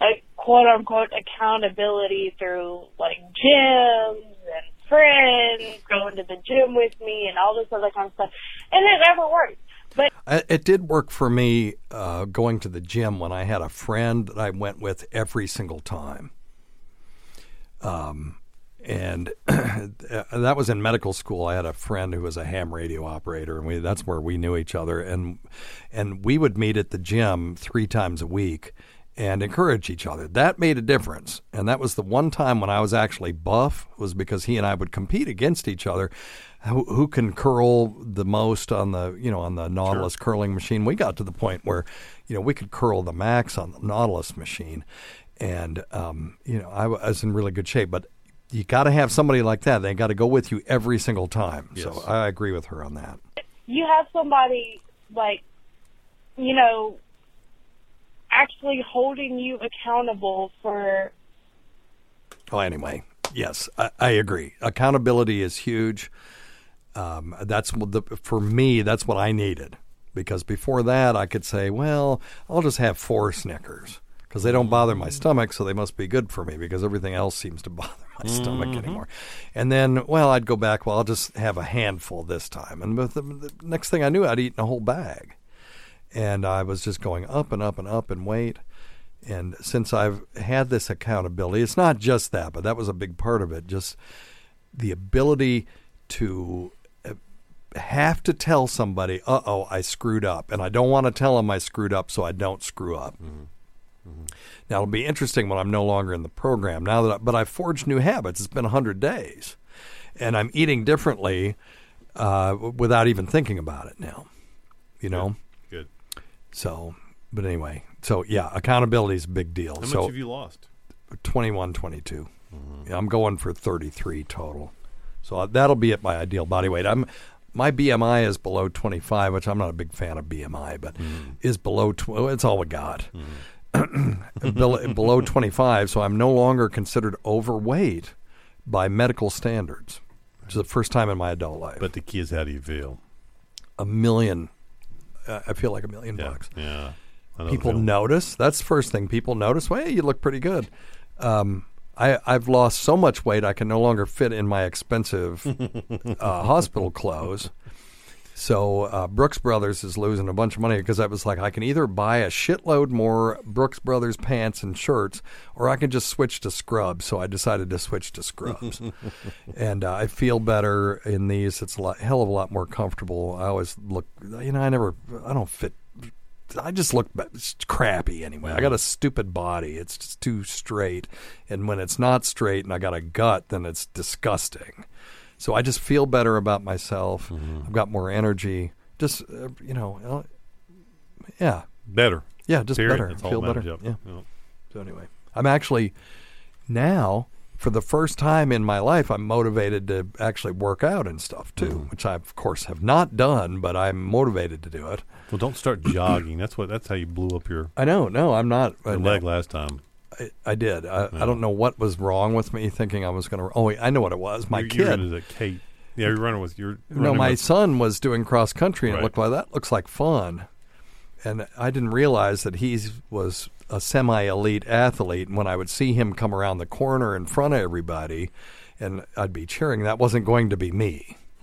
a quote unquote accountability through like gyms and friends going to the gym with me and all this other kind of stuff. And it never worked. But It did work for me uh, going to the gym when I had a friend that I went with every single time. Um, and (clears throat) that was in medical school. I had a friend who was a ham radio operator, and we, that's where we knew each other. And and we would meet at the gym three times a week. and encourage each other. That made a difference. And that was the one time when I was actually buff was because he and I would compete against each other. Who, who can curl the most on the you know on the Nautilus curling machine? We got to the point where you know we could curl the max on the Nautilus machine, and um, you know I was in really good shape. But you got to have somebody like that. They got to go with you every single time. So I agree with her on that. You have somebody like, you know, actually holding you accountable for Oh, anyway, yes, I, I agree. Accountability is huge. Um, that's what the, for me. That's what I needed because before that, I could say, well, I'll just have four Snickers because they don't bother my stomach, so they must be good for me because everything else seems to (laughs) bother my stomach Mhm. anymore. And then, well, I'd go back. Well, I'll just have a handful this time, and the, the next thing I knew, I'd eaten a whole bag, and I was just going up and up and up in weight. And since I've had this accountability, it's not just that, but that was a big part of it. Just the ability to uh, have to tell somebody, "Uh oh, I screwed up," and I don't want to tell them I screwed up, so I don't screw up. Now it'll be interesting when I'm no longer in the program. Now that, I, but I've forged new habits. It's been hundred days, and I'm eating differently uh, without even thinking about it now. You know. Good. So, but anyway, so yeah, accountability is a big deal. How much so have you lost? 21, 22. Yeah, I'm going for 33 total. So uh, that'll be at my ideal body weight. I'm my BMI is below 25, which I'm not a big fan of BMI, but is below. Tw- well, it's all we got. below, below 25, so I'm no longer considered overweight by medical standards, which is the first time in my adult life. But the key is how do you feel? A million. Uh, I feel like a million bucks. Yeah. Know the People notice. That's the first thing. People notice. Well, hey, you look pretty good. Um, I, I've lost so much weight I can no longer fit in my expensive uh, hospital clothes. So uh, Brooks Brothers is losing a bunch of money because I was like, I can either buy a shitload more Brooks Brothers pants and shirts, or I can just switch to scrubs. So I decided to switch to scrubs, (laughs) and uh, I feel better in these. It's a lot, hell of a lot more comfortable. I always look, you know, I never, I don't fit. I just look crappy anyway. I got a stupid body. It's just too straight, and when it's not straight and I got a gut, then it's disgusting. So I just feel better about myself. I've got more energy. Just uh, you know, uh, yeah, Better. Yeah, just Period. better. That's feel better. matters, Yeah. yep. Yep. So anyway, I'm actually now for the first time in my life, I'm motivated to actually work out and stuff too, Mm-hmm. which I of course have not done, but I'm motivated to do it. Well, don't start jogging. That's what. That's how you blew up your, I know. No, I'm not. your uh, leg no. last time. I, I did. I, Yeah. I don't know what was wrong with me thinking I was going to. Oh, wait, I know what it was. My you, kid. You ran as a Kate. Yeah, you're running with your. No, my son was doing cross country, and Right. it looked like that looks like fun. And I didn't realize that he was a semi-elite athlete. And when I would see him come around the corner in front of everybody, and I'd be cheering, that wasn't going to be me. (laughs)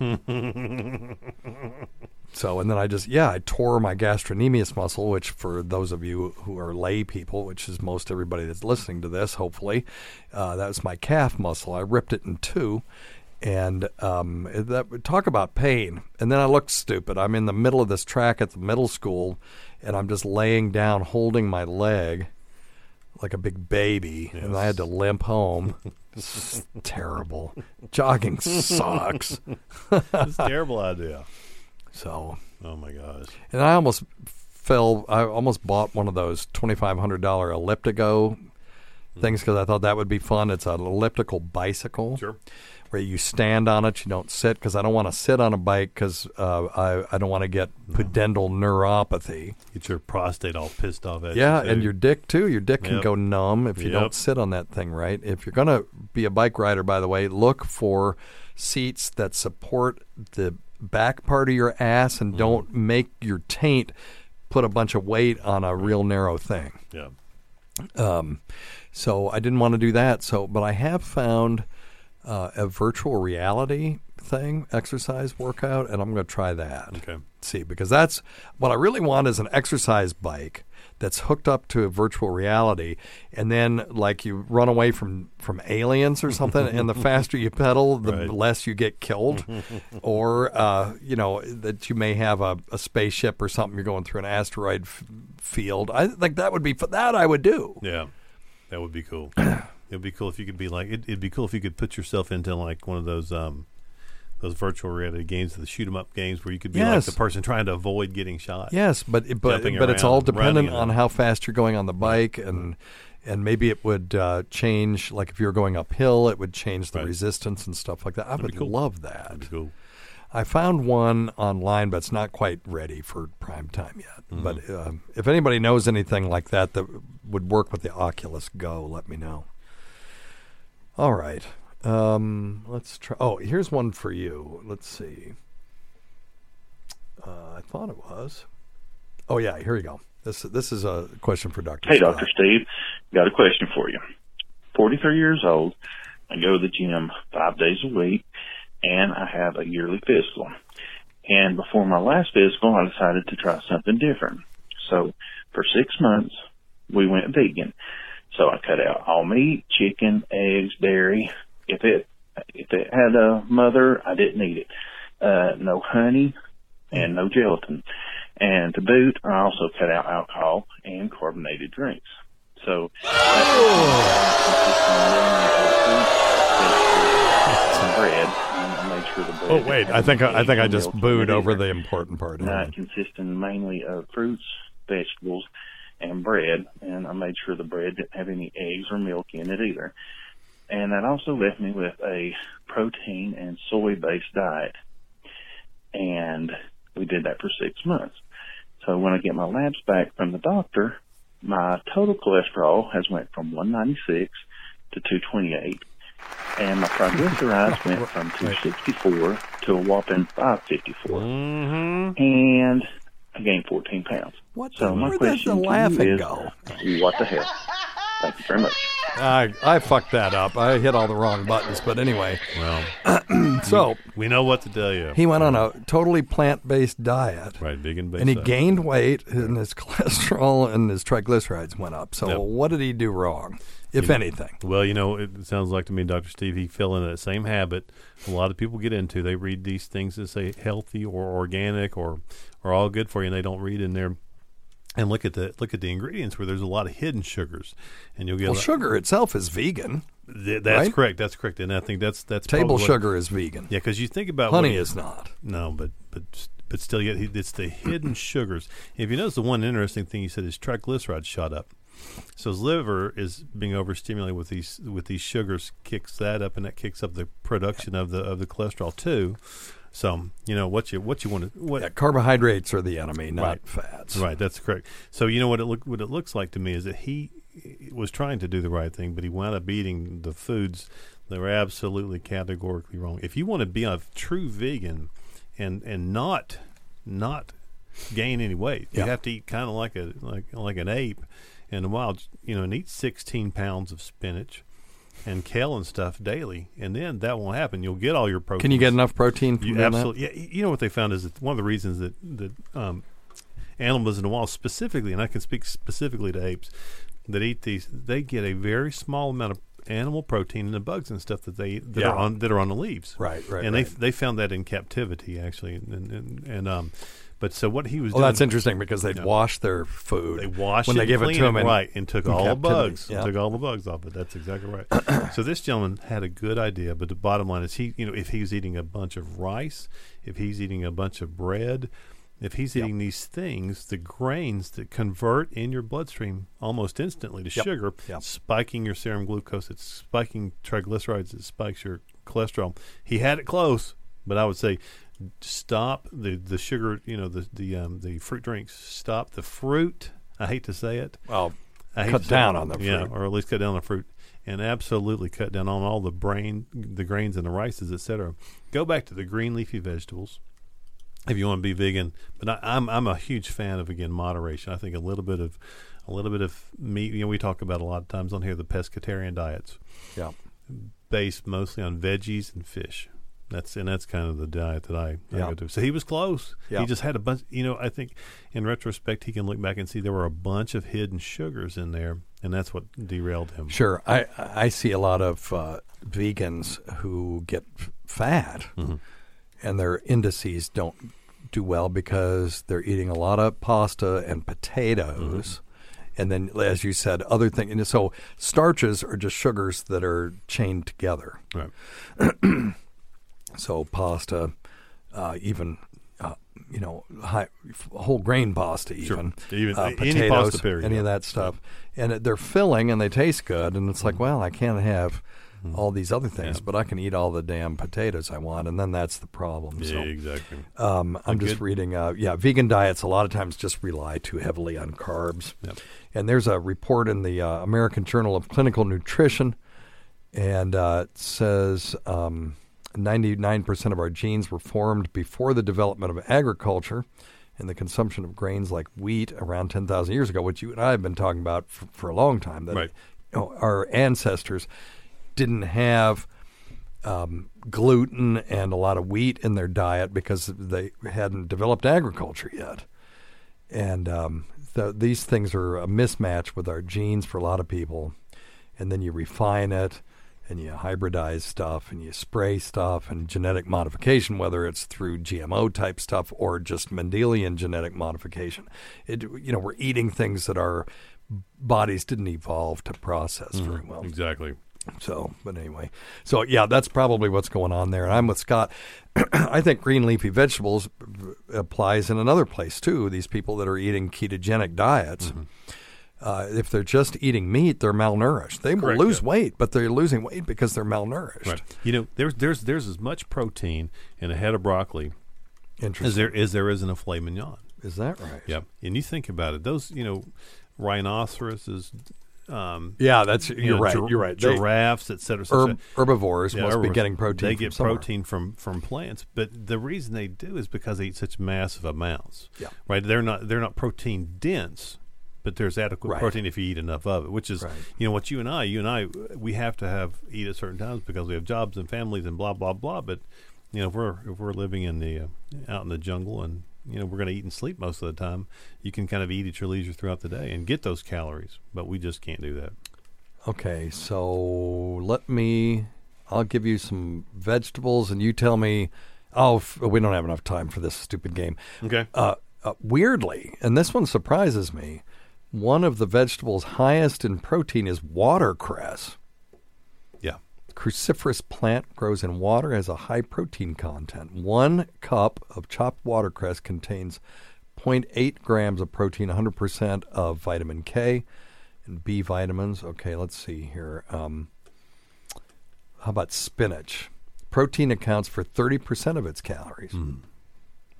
So, and then I just, yeah, I tore my gastrocnemius muscle, which for those of you who are lay people, which is most everybody that's listening to this, hopefully, uh, that was my calf muscle. I ripped it in two. And um, that talk about pain. And then I looked stupid. I'm in the middle of this track at the middle school, and I'm just laying down, holding my leg like a big baby, and I had to limp home. (laughs) It's terrible. Jogging sucks. It's a terrible idea. So, Oh my gosh. and I almost fell. I almost bought one of those twenty five hundred dollar elliptigo things because I thought that would be fun. It's an elliptical bicycle. Sure. Where you stand on it, you don't sit because I don't want to sit on a bike because uh, I I don't want to get pudendal neuropathy. Get your prostate all pissed off at Yeah, you. and your dick too. Your dick can Yep. go numb if you Yep. don't sit on that thing right. If you're going to be a bike rider, by the way, look for seats that support the back part of your ass and don't make your taint put a bunch of weight on a real narrow thing. Yeah. Um, so I didn't want to do that. So, but I have found uh, a virtual reality thing, exercise workout, and I'm going to try that. Okay. See, because that's what I really want is an exercise bike that's hooked up to virtual reality, and then like you run away from from aliens or something, and the (laughs) faster you pedal, the Right. less you get killed, (laughs) or uh, you know that you may have a, a spaceship or something. You're going through an asteroid f- field. I think that would be that I would do. Yeah, that would be cool. (clears throat) It'd be cool if you could be like. It, it'd be cool if you could put yourself into like one of those um, those virtual reality games, the shoot 'em up games, where you could be like the person trying to avoid getting shot. Yes, but it- but but it's all dependent on how fast you're going on the bike, and and maybe it would uh, change. Like if you were going uphill, it would change the resistance and stuff like that. I would love that. That'd cool. I found one online, but it's not quite ready for prime time yet. Mm-hmm. But um, if anybody knows anything like that that would work with the Oculus Go, let me know. All right. Um, let's try. Oh, here's one for you. Let's see. Uh, I thought it was. Oh yeah, here you go. This this is a question for Doctor. Hey, Dr. Steve. Got a question for you. 43 years old. I go to the gym five days a week and I have a yearly physical. And before my last physical, I decided to try something different. So for six months, we went vegan. So I cut out all meat, chicken, eggs, dairy. If it, if it had a mother, I didn't eat it. Uh, no honey and no gelatin. And to boot, I also cut out alcohol and carbonated drinks. So, bread, I made sure the bread. Oh wait, I think I, I think I just booed over the important part. It consisted mainly of fruits, vegetables, and bread. And I made sure the bread didn't have any eggs or milk in it either. And that also left me with a protein and soy based diet. And we did that for six months. So when I get my labs back from the doctor, my total cholesterol has went from 196 to 228. And my triglycerides went (laughs) from 264 to a whopping 554. Mm-hmm. And I gained 14 pounds. What so the- my question to you is, go? what the hell? Thank you very much. I I fucked that up. I hit all the wrong buttons. But anyway, well, (clears throat) so we know what to tell you. he went on a totally plant-based diet, right? Vegan based, and he gained weight, and his (laughs) cholesterol and his triglycerides went up. So Yep. what did he do wrong, if anything? Well, you know, it sounds like to me, Doctor Steve, he fell into that same habit. A lot of people get into. They read these things that say healthy or organic or or all good for you, and they don't read in there. And look at the look at the ingredients where there's a lot of hidden sugars, and you'll get Well, lot- sugar itself is vegan. Th- that's right? correct. That's correct, and I think that's that's Table what- sugar is vegan. Yeah, because you think about Honey what is not. No, but but but still, yet it's the hidden sugars. If you notice, the one interesting thing he said is triglycerides shot up. So his liver is being overstimulated with these with these sugars, kicks that up, and that kicks up the production of the of the cholesterol too. So you know what you what you want to what Yeah, carbohydrates are the enemy, not Right. fats. Right, that's correct. So you know what it look what it looks like to me is that he was trying to do the right thing, but he wound up eating the foods that were absolutely categorically wrong. If you want to be a true vegan and and not not gain any weight, Yeah. you have to eat kind of like a like like an ape in the wild, you know, and eat 16 pounds of spinach and kale and stuff daily, and then that won't happen. You'll get all your protein. Can you get enough protein from You doing that? absolutely. Yeah, you know what they found is that one of the reasons that that um, animals in the wild specifically, and I can speak specifically to apes that eat these, they get a very small amount of animal protein in the bugs and stuff that they that Yeah. are on that are on the leaves. Right, right, And right. they they found that in captivity actually, and and, and um, but so what he was. Well, doing, that's interesting because they'd wash their food. They wash when they gave it to him. in, right and took all the bugs, Yeah. took all the bugs off it. That's exactly right. (clears throat) so this gentleman had a good idea, but the bottom line is he, you know, if he's eating a bunch of rice, if he's eating a bunch of bread, if he's eating these things, the grains that convert in your bloodstream almost instantly to Yep. sugar, Yep. spiking your serum glucose, it's spiking triglycerides, it spikes your cholesterol. He had it close, but I would say stop the the sugar, you know, the the um, the fruit drinks. Stop the fruit. I hate to say it. Well, I cut down on the yeah, fruit. or at least cut down on the fruit, and absolutely cut down on all the brain, the grains and the rices, etc. Go back to the green leafy vegetables if you want to be vegan. But I, I'm I'm a huge fan of again moderation. I think a little bit of a little bit of meat. You know, we talk about a lot of times on here the pescatarian diets. Yeah. based mostly on veggies and fish. That's and that's kind of the diet that I, I Yeah. go to. So he was close. Yeah. He just had a bunch. You know, I think in retrospect he can look back and see there were a bunch of hidden sugars in there, and that's what derailed him. Sure, I I see a lot of uh, vegans who get fat, Mm-hmm. and their indices don't do well because they're eating a lot of pasta and potatoes, Mm-hmm. and then as you said, other things. And so starches are just sugars that are chained together. Right. (clears throat) so pasta, uh, even. Uh, you know, high, whole grain pasta, Sure. even, Even- uh, any pasta, period, any of that stuff, and it- they're filling and they taste good, and it's like, well, I can't have all these other things, but I can eat all the damn potatoes I want, and then that's the problem. Yeah, so, exactly. Um, I'm just good- reading. Uh, yeah, vegan diets a lot of times just rely too heavily on carbs. Yep. And there's a report in the uh, American Journal of Clinical Nutrition, and uh, it says um, 99% of our genes were formed before the development of agriculture and the consumption of grains like wheat around 10,000 years ago, which you and I have been talking about for, for a long time. That Right. you know, our ancestors didn't have um, gluten and a lot of wheat in their diet because they hadn't developed agriculture yet. And um, the, these things are a mismatch with our genes for a lot of people. And then you refine it and you hybridize stuff and you spray stuff and genetic modification, whether it's through GMO type stuff or just Mendelian genetic modification. It, you know, we're eating things that our bodies didn't evolve to process very well. Exactly. So, but anyway, so yeah, that's probably what's going on there. And I'm with Scott. (clears throat) I think green leafy vegetables applies in another place too. These people that are eating ketogenic diets, Mm-hmm. Uh, if they're just eating meat, they're malnourished. They will Correct, lose yeah. weight, but they're losing weight because they're malnourished. Right. You know, there's there's there's as much protein in a head of broccoli as there is there is in a filet mignon. Is that right? Yep. And you think about it, those you know, rhinoceroses. Um, Yeah, that's- you you're know, right, gir- you're right. They- Giraffes, et cetera. et Herb- cetera. herbivores must be getting protein They get somewhere. protein from from plants, but the reason they do is because they eat such massive amounts. Yeah. Right. They're not they're not protein dense, but there's adequate Right. protein if you eat enough of it. Which is Right. you know what you and I you and I we have to have eat at certain times because we have jobs and families and blah blah blah. But you know if we're if we're living in the uh, out in the jungle and you know we're going to eat and sleep most of the time, you can kind of eat at your leisure throughout the day and get those calories. But we just can't do that. Okay, so let me. I'll give you some vegetables, and you tell me. Oh, f- we don't have enough time for this stupid game. Okay. Uh, uh, weirdly, and this one surprises me. One of the vegetables highest in protein is watercress. Yeah. Cruciferous plant grows in water, has a high protein content. One cup of chopped watercress contains 0.8 grams of protein, 100% of vitamin K and B vitamins. Okay, let's see here. Um, how about spinach? Protein accounts for 30% of its calories.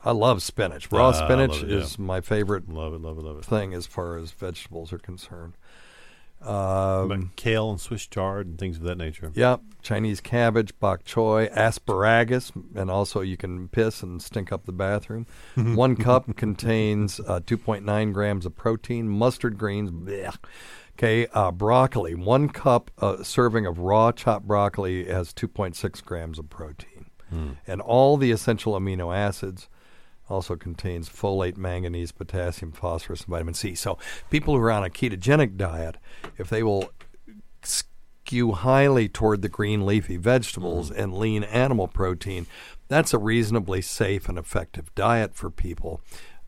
I love spinach. Raw. Ah, spinach it, yeah. is my favorite Love it, love it, love it. thing as far as vegetables are concerned. But Um, kale and Swiss chard and things of that nature. Yep, Chinese cabbage, bok choy, asparagus, and also you can piss and stink up the bathroom. (laughs) One cup contains uh, 2.9 grams of protein. Mustard greens, okay. Uh, broccoli, one cup uh, serving of raw chopped broccoli has 2.6 grams of protein, and all the essential amino acids. Also contains folate, manganese, potassium, phosphorus, and vitamin C. So people who are on a ketogenic diet, if they will skew highly toward the green leafy vegetables and lean animal protein, that's a reasonably safe and effective diet for people.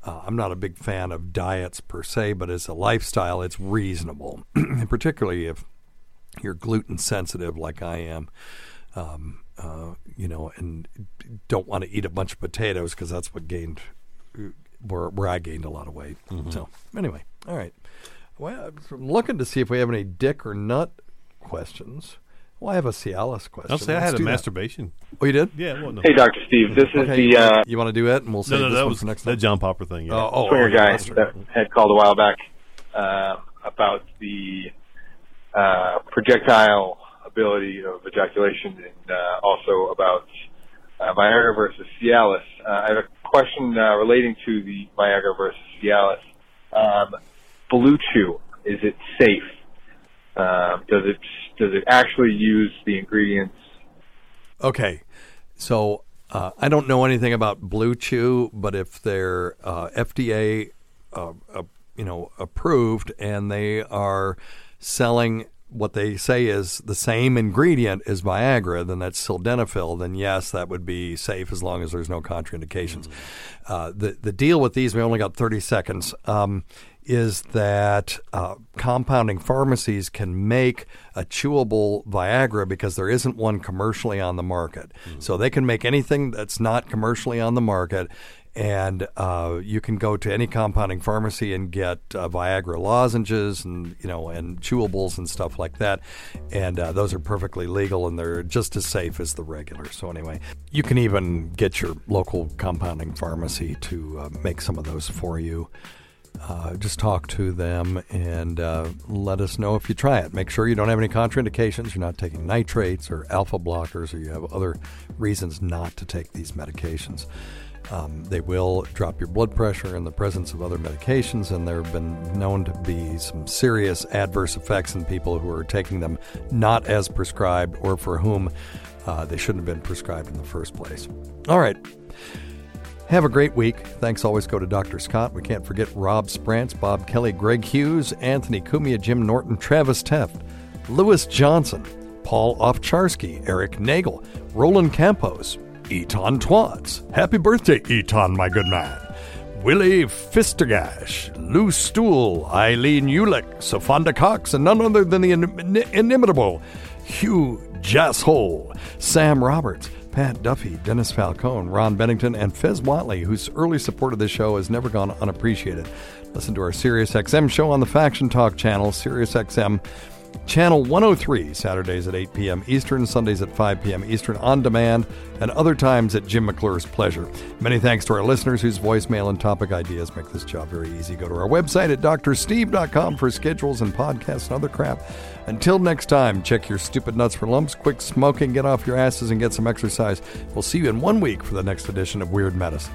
Uh, I'm not a big fan of diets per se, but as a lifestyle, it's reasonable, (clears throat) particularly if you're gluten sensitive like I am. Um, uh, you know, and don't want to eat a bunch of potatoes because that's what gained where where I gained a lot of weight. So anyway, all right. Well, I'm looking to see if we have any dick or nut questions. Well, I have a Cialis question. I'll say I Let's had a do that. masturbation. Oh, you did? Yeah. Well, no. Hey, Dr. Steve, this is Okay, the uh, you want to do it, and we'll save no, no, this that one was for next that time. John Popper thing. Yeah. Oh, oh, swinger oh, guy that had called a while back uh, about the uh, projectile of ejaculation and uh, also about uh, Viagra versus Cialis. Uh, I have a question uh, relating to the Viagra versus Cialis. Um, Blue Chew, is it safe? Um, does it does it actually use the ingredients? Okay. so uh, I don't know anything about Blue Chew, but if they're uh, FDA, uh, uh, you know, approved and they are selling what they say is the same ingredient as Viagra, then that's sildenafil, then yes, that would be safe as long as there's no contraindications. Uh, the the deal with these, we only got 30 seconds. Um, is that uh, compounding pharmacies can make a chewable Viagra because there isn't one commercially on the market. So they can make anything that's not commercially on the market. And uh, you can go to any compounding pharmacy and get uh, Viagra lozenges and you know and chewables and stuff like that, and uh, those are perfectly legal and they're just as safe as the regular. So anyway, you can even get your local compounding pharmacy to uh, make some of those for you uh, just talk to them and uh, let us know if you try it. Make sure you don't have any contraindications, you're not taking nitrates or alpha blockers, or you have other reasons not to take these medications. Um, they will drop your blood pressure in the presence of other medications, and there have been known to be some serious adverse effects in people who are taking them not as prescribed or for whom uh, they shouldn't have been prescribed in the first place. All right. Have a great week. Thanks always go to Dr. Scott. We can't forget Rob Sprance, Bob Kelly, Greg Hughes, Anthony Cumia, Jim Norton, Travis Teft, Lewis Johnson, Paul Ofcharsky, Eric Nagel, Roland Campos, Eton Twats. Happy birthday, Eton, my good man. Willie Fistergash, Lou Stool, Eileen Ulick, Safanda Cox, and none other than the in- inimitable Hugh Jasshole, Sam Roberts, Pat Duffy, Dennis Falcone, Ron Bennington, and Fez Whatley, whose early support of this show has never gone unappreciated. Listen to our SiriusXM show on the Faction Talk channel, SiriusXM Channel 103, Saturdays at 8 p.m. Eastern, Sundays at 5 p.m. Eastern on demand, and other times at Jim McClure's pleasure. Many thanks to our listeners whose voicemail and topic ideas make this job very easy. Go to our website at drsteve.com for schedules and podcasts and other crap. Until next time, check your stupid nuts for lumps, quit smoking, get off your asses, and get some exercise. We'll see you in one week for the next edition of Weird Medicine.